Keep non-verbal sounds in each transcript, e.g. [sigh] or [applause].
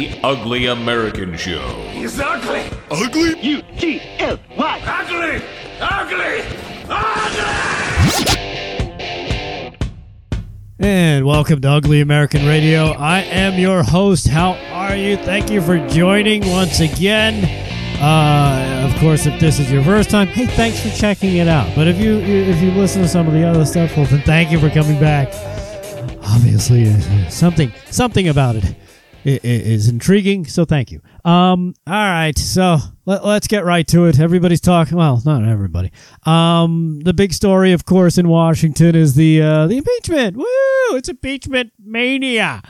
The Ugly American Show. He's ugly. Ugly? U G L Y. Ugly. Ugly. Ugly. And welcome to Ugly American Radio. I am your host. How are you? Thank you for joining once again. Uh, of course, if this is your first time, hey, thanks for checking it out. But if you if you listen to some of the other stuff, well, then thank you for coming back. Obviously, uh, something something about it i- i- intriguing. So thank you. Um, all right, so let, let's get right to it. Everybody's talking. Well, not everybody. Um, the big story, of course, in Washington is the uh, the impeachment. Woo! It's impeachment mania.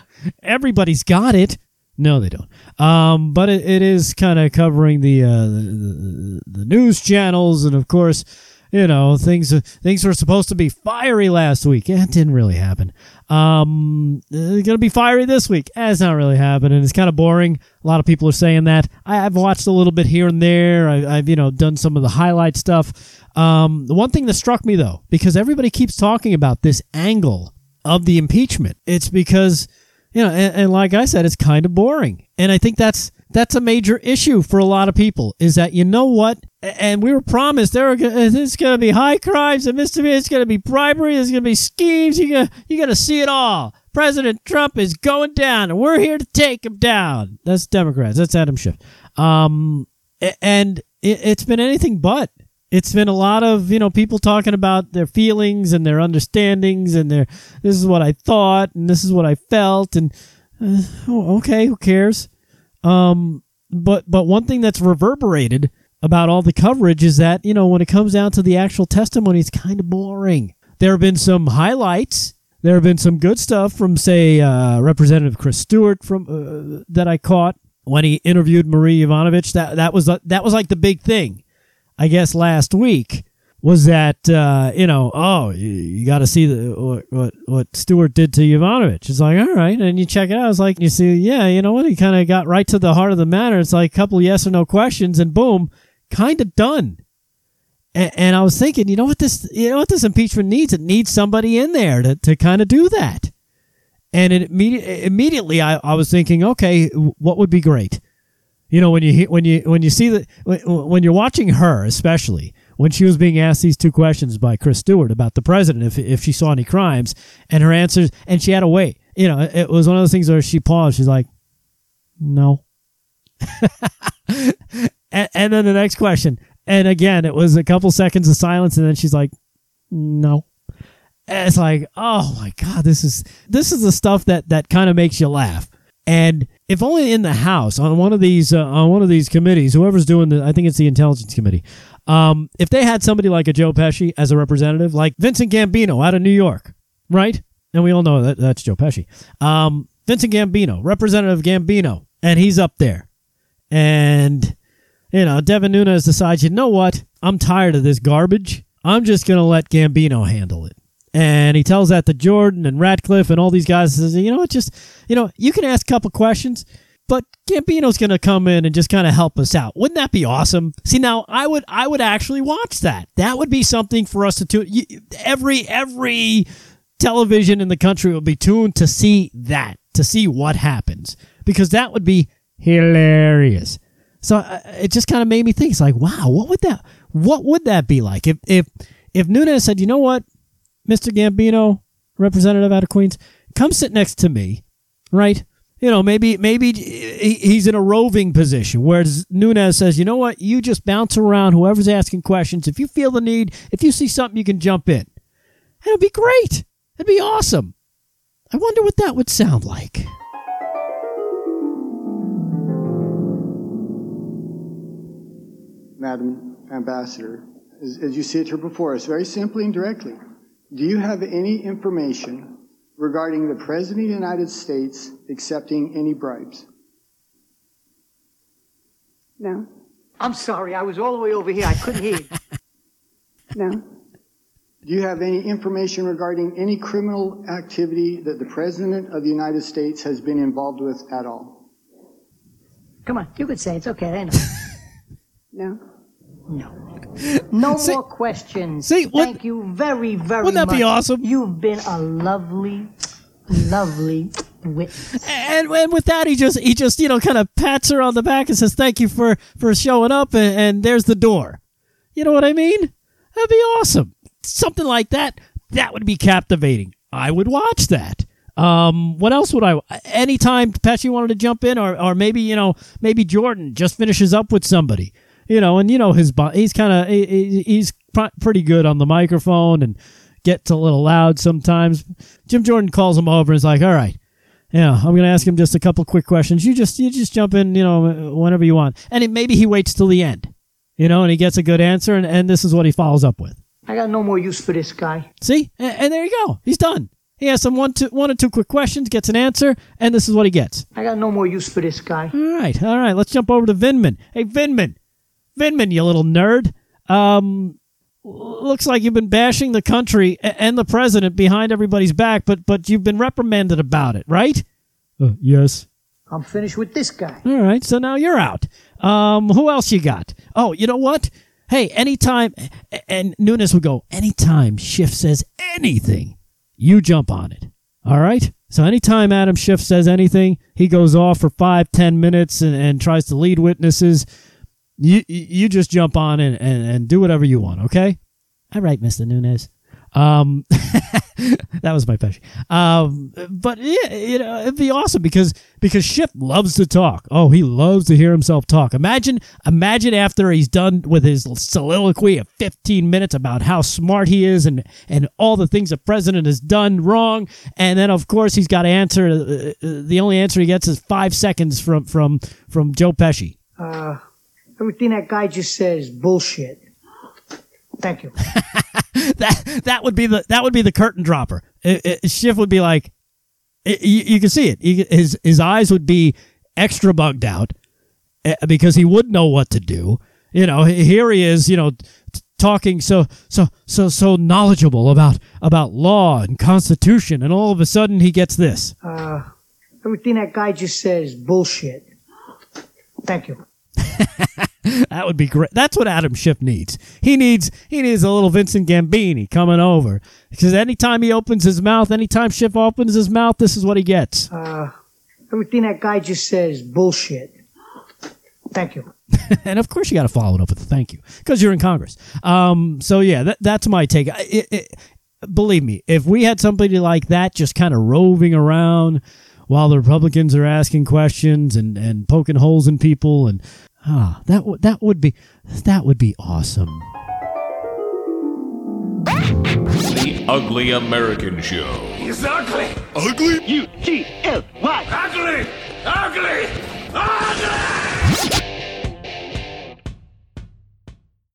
Everybody's got it. No, they don't. Um, but it, it is kind of covering the, uh, the, the the news channels, and of course, you know things. Things were supposed to be fiery last week. It didn't really happen. Um, it's gonna be fiery this week. Eh, it's not really happening. It's kind of boring. A lot of people are saying that. I, I've watched a little bit here and there. I, I've you know done some of the highlight stuff. Um, the one thing that struck me though, because everybody keeps talking about this angle of the impeachment, it's because you know, and, and like I said, it's kind of boring, and I think that's that's a major issue for a lot of people. Is that you know what? And we were promised there are uh, going to be high crimes and misdemeanors. It's going to be bribery. There's going to be schemes. You gonna you going to see it all. President Trump is going down, and we're here to take him down. That's Democrats. That's Adam Schiff. Um, and it, it's been anything but. It's been a lot of you know people talking about their feelings and their understandings and their this is what I thought and this is what I felt and uh, oh, okay who cares um but but one thing that's reverberated about all the coverage is that you know when it comes down to the actual testimony it's kind of boring. There have been some highlights. There have been some good stuff from say uh, representative chris stewart from uh, that i caught when he interviewed marie Yovanovitch. That that was that was like the big thing I guess last week was that uh, you know oh you, you got to see the what, what what Stewart did to Yovanovitch. It's like all right, and you check it out. It's like you see, yeah, you know what? He kind of got right to the heart of the matter. It's like a couple yes or no questions, and boom, kind of done. And, and I was thinking, you know what this you know what this impeachment needs? It needs somebody in there to to kind of do that. And it immediately immediately I, I was thinking, okay, what would be great? you know when you when you when you see the when, when you're watching her especially when she was being asked these two questions by Chris Stewart about the president if if she saw any crimes and her answers and she had to wait. You know it was one of those things where she paused. She's like no. [laughs] And, and then the next question and again it was a couple seconds of silence and then she's like no. And it's like oh my god this is this is the stuff that that kind of makes you laugh. And if only in the House on one of these uh, on one of these committees, whoever's doing the, I think it's the Intelligence Committee. Um, if they had somebody like a Joe Pesci as a representative, like Vincent Gambino out of New York, right? And we all know that that's Joe Pesci. Um, Vincent Gambino, Representative Gambino, and he's up there, and you know Devin Nunes decides, you know what? I'm tired of this garbage. I'm just gonna let Gambino handle it. And he tells that to Jordan and Ratcliffe and all these guys. Says, you know? Just you know, you can ask a couple questions, but Gambino's going to come in and just kind of help us out. Wouldn't that be awesome? See, now I would I would actually watch that. That would be something for us to tune. Every every television in the country would be tuned to see that, to see what happens, because that would be hilarious. So uh, it just kind of made me think. It's like, wow, what would that what would that be like if if if Nunes said, you know what, Mr. Gambino, representative out of Queens, come sit next to me, right? You know, maybe maybe uh, he's in a roving position, whereas Nunes says, you know what, you just bounce around whoever's asking questions. If you feel the need, if you see something, you can jump in. It'd be great. It'd be awesome. I wonder what that would sound like. Madam Ambassador, as, as you sit here before us, very simply and directly, do you have any information regarding the President of the United States accepting any bribes? No, I'm sorry, I was all the way over here. I couldn't hear you. [laughs] no, Do you have any information regarding any criminal activity that the President of the United States has been involved with at all? Come on, you could say it's okay. I know. [laughs] no. No. No [laughs] See- more questions. see, what- Thank you very, very much. Wouldn't that much. be awesome? You've been a lovely, lovely witness. and and with that he just he just you know kind of pats her on the back and says thank you for for showing up and, and there's the door you know what i mean that'd be awesome something like that that would be captivating i would watch that um what else would i anytime pesci wanted to jump in or or maybe you know maybe jordan just finishes up with somebody you know and you know his he's kind of he's pretty good on the microphone and gets a little loud sometimes jim jordan calls him over and is like all right yeah, I'm gonna ask him just a couple quick questions. You just you just jump in, you know, whenever you want, and it, maybe he waits till the end, you know, and he gets a good answer, and, and this is what he follows up with. I got no more use for this guy. See, and, and there you go. He's done. He asks him one, two, one or two quick questions, gets an answer, and this is what he gets. I got no more use for this guy. All right, all right. Let's jump over to Vindman. Hey, Vindman, Vindman, you little nerd. Um, looks like you've been bashing the country and the president behind everybody's back, but but you've been reprimanded about it, right? Uh, yes. I'm finished with this guy. All right, so now you're out. Um, who else you got? Oh, you know what? Hey, anytime, and Nunes would go, anytime Schiff says anything, you jump on it. All right? So anytime Adam Schiff says anything, he goes off for five, ten minutes and, and tries to lead witnesses. You you just jump on and, and, and do whatever you want, okay? All right, Mr. Nunes. Um, [laughs] that was my passion. Um, but yeah, you know, it'd be awesome because because Schiff loves to talk. Oh, he loves to hear himself talk. Imagine imagine after he's done with his soliloquy of 15 minutes about how smart he is and and all the things the president has done wrong, and then of course he's got to answer. Uh, uh, the only answer he gets is five seconds from from from Joe Pesci. Uh, everything that guy just says is bullshit. Thank you. [laughs] that that would be the that would be the curtain dropper. It, it, Schiff would be like, it, you, you can see it. He, his his eyes would be extra bugged out eh, because he would know what to do. You know, here he is. You know, t- talking so so so so knowledgeable about about law and constitution, and all of a sudden he gets this. Uh, everything that guy just says is bullshit. Thank you. [laughs] That would be great. That's what Adam Schiff needs. He needs he needs a little Vincent Gambini coming over because anytime he opens his mouth, anytime Schiff opens his mouth, this is what he gets. Uh, everything that guy just says is bullshit. Thank you. [laughs] and of course, you got to follow it up with a thank you because you're in Congress. Um, so yeah, that, that's my take. It, it, believe me, if we had somebody like that just kind of roving around while the Republicans are asking questions and, and poking holes in people, and ah, that would that would be that would be awesome. The Ugly American Show. He's ugly. Ugly? U G L Y. Ugly! Ugly!